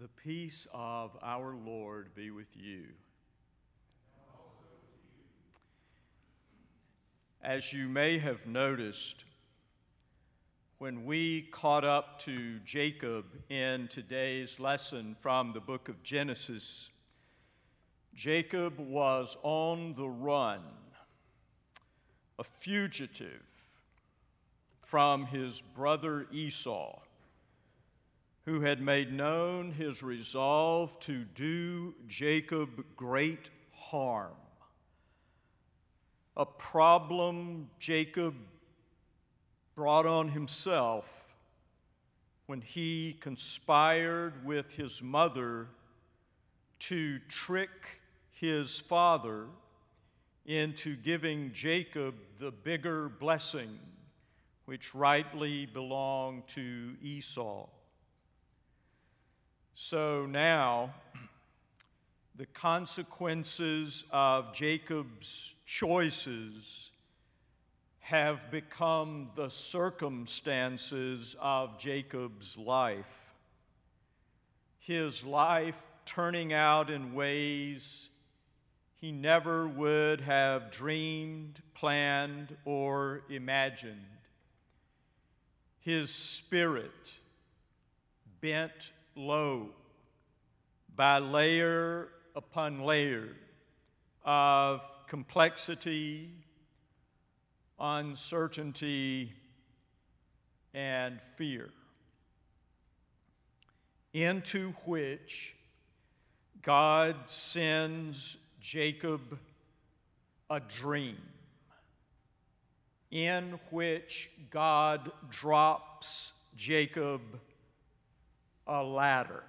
The peace of our Lord be with you. As you may have noticed, when we caught up to Jacob in today's lesson from the book of Genesis, Jacob was on the run, a fugitive from his brother Esau who had made known his resolve to do Jacob great harm. A problem Jacob brought on himself when he conspired with his mother to trick his father into giving Jacob the bigger blessing which rightly belonged to Esau. So now, the consequences of Jacob's choices have become the circumstances of Jacob's life. His life turning out in ways he never would have dreamed, planned, or imagined. His spirit bent low by layer upon layer of complexity, uncertainty, and fear, into which God sends Jacob a dream, in which God drops Jacob a ladder.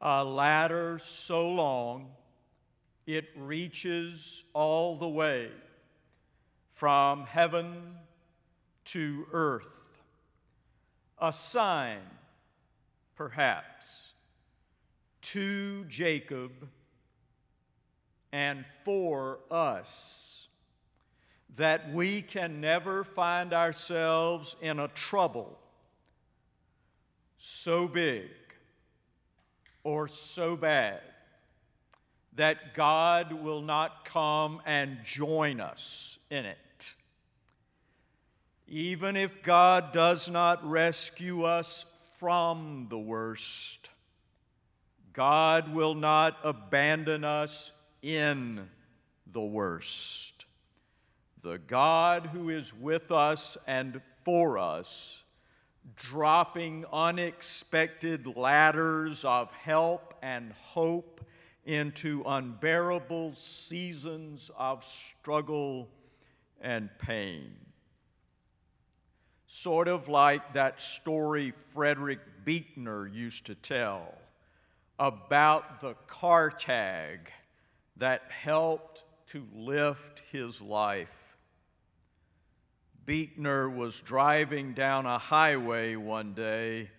A ladder so long it reaches all the way from heaven to earth. A sign, perhaps, to Jacob and for us that we can never find ourselves in a trouble so big or so bad that God will not come and join us in it. Even if God does not rescue us from the worst, God will not abandon us in the worst. The God who is with us and for us dropping unexpected ladders of help and hope into unbearable seasons of struggle and pain. Sort of like that story Frederick Buechner used to tell about the car tag that helped to lift his life. Buechner was driving down a highway one day,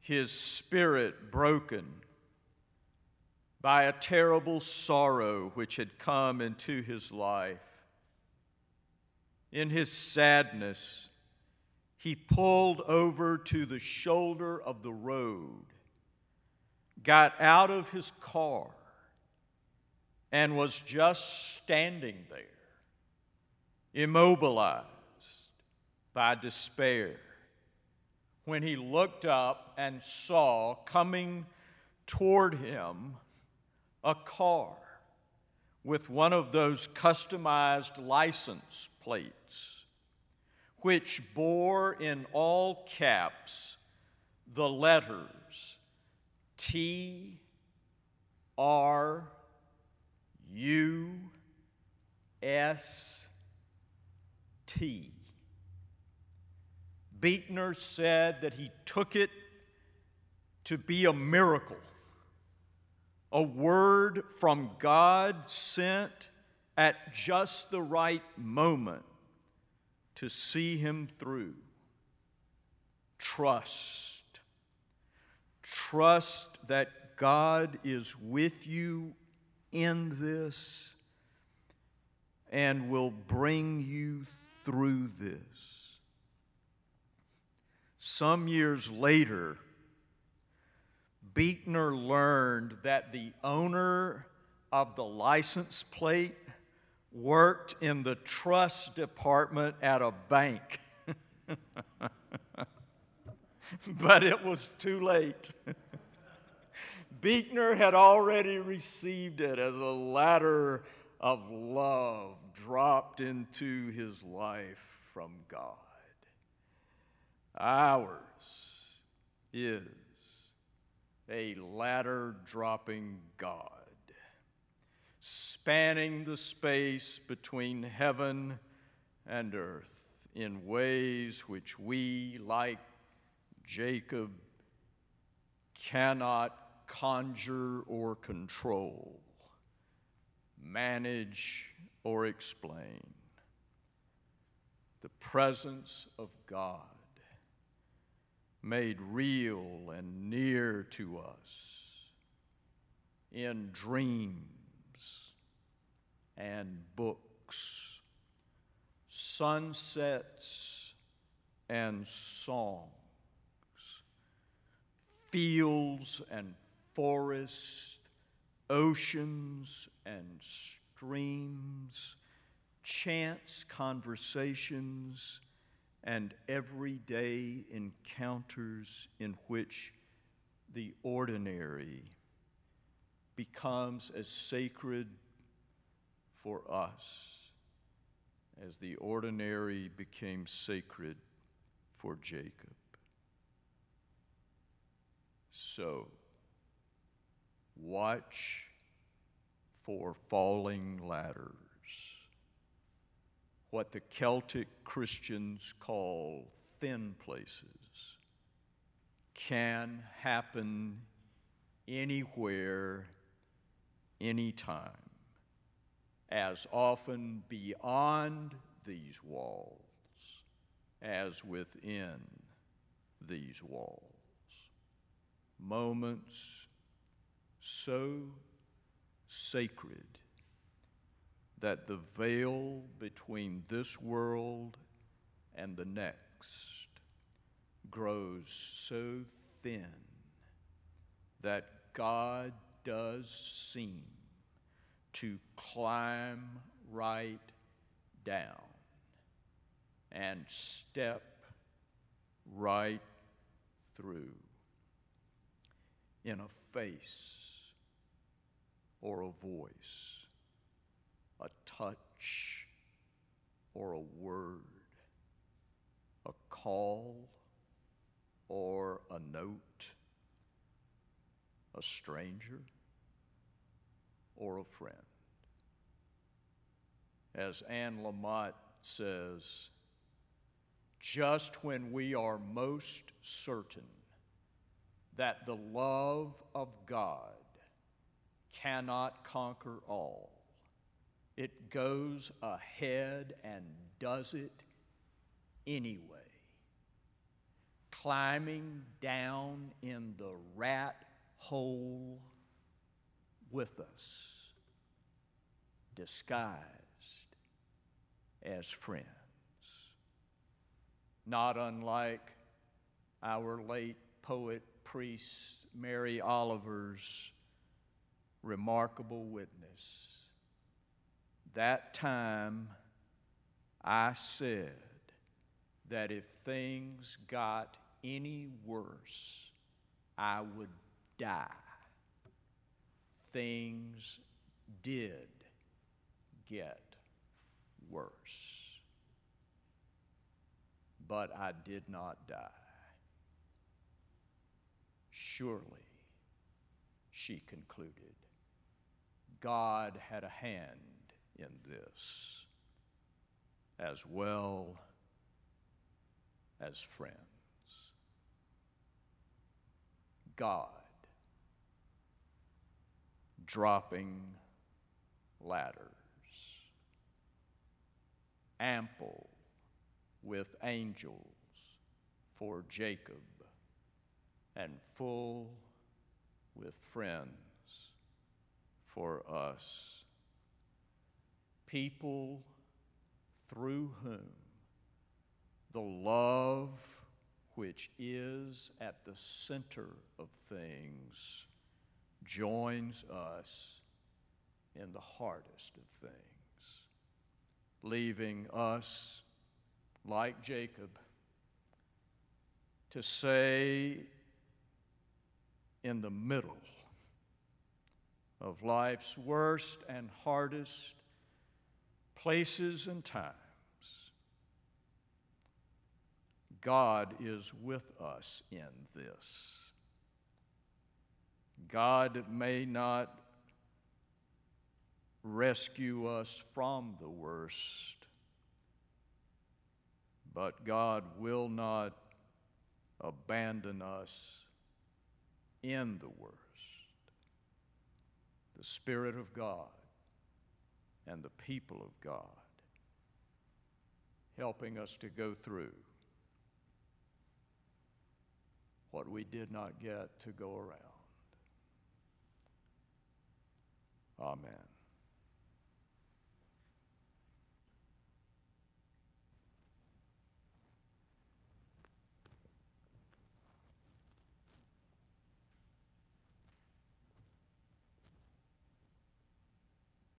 his spirit broken by a terrible sorrow which had come into his life. In his sadness, he pulled over to the shoulder of the road, got out of his car, and was just standing there immobilized by despair. When he looked up and saw coming toward him a car with one of those customized license plates, which bore in all caps the letters T R U S T. Buechner said that he took it to be a miracle, a word from God sent at just the right moment to see him through. Trust. Trust that God is with you in this and will bring you through this. Some years later, Buechner learned that the owner of the license plate worked in the trust department at a bank. but it was too late. Buechner had already received it as a ladder of love dropped into his life from God. Ours is a ladder dropping God, spanning the space between heaven and earth in ways which we, like Jacob, cannot conjure or control, manage or explain. The presence of God made real and near to us in dreams and books, sunsets and songs, fields and forests, oceans and streams, chance conversations and everyday encounters in which the ordinary becomes as sacred for us as the ordinary became sacred for Jacob. So, watch for falling ladders what the Celtic Christians call thin places can happen anywhere, anytime, as often beyond these walls as within these walls. Moments so sacred that the veil between this world and the next grows so thin that God does seem to climb right down and step right through in a face or a voice a touch or a word, a call or a note, a stranger or a friend. As Anne Lamott says, just when we are most certain that the love of God cannot conquer all, it goes ahead and does it anyway. Climbing down in the rat hole with us, disguised as friends. Not unlike our late poet priest Mary Oliver's remarkable witness that time, I said that if things got any worse, I would die. Things did get worse. But I did not die. Surely, she concluded, God had a hand in this, as well as friends. God dropping ladders, ample with angels for Jacob, and full with friends for us. People through whom the love which is at the center of things, joins us in the hardest of things, leaving us, like Jacob, to say in the middle of life's worst and hardest places and times, God is with us in this. God may not rescue us from the worst, but God will not abandon us in the worst. The Spirit of God and the people of God helping us to go through what we did not get to go around. Amen.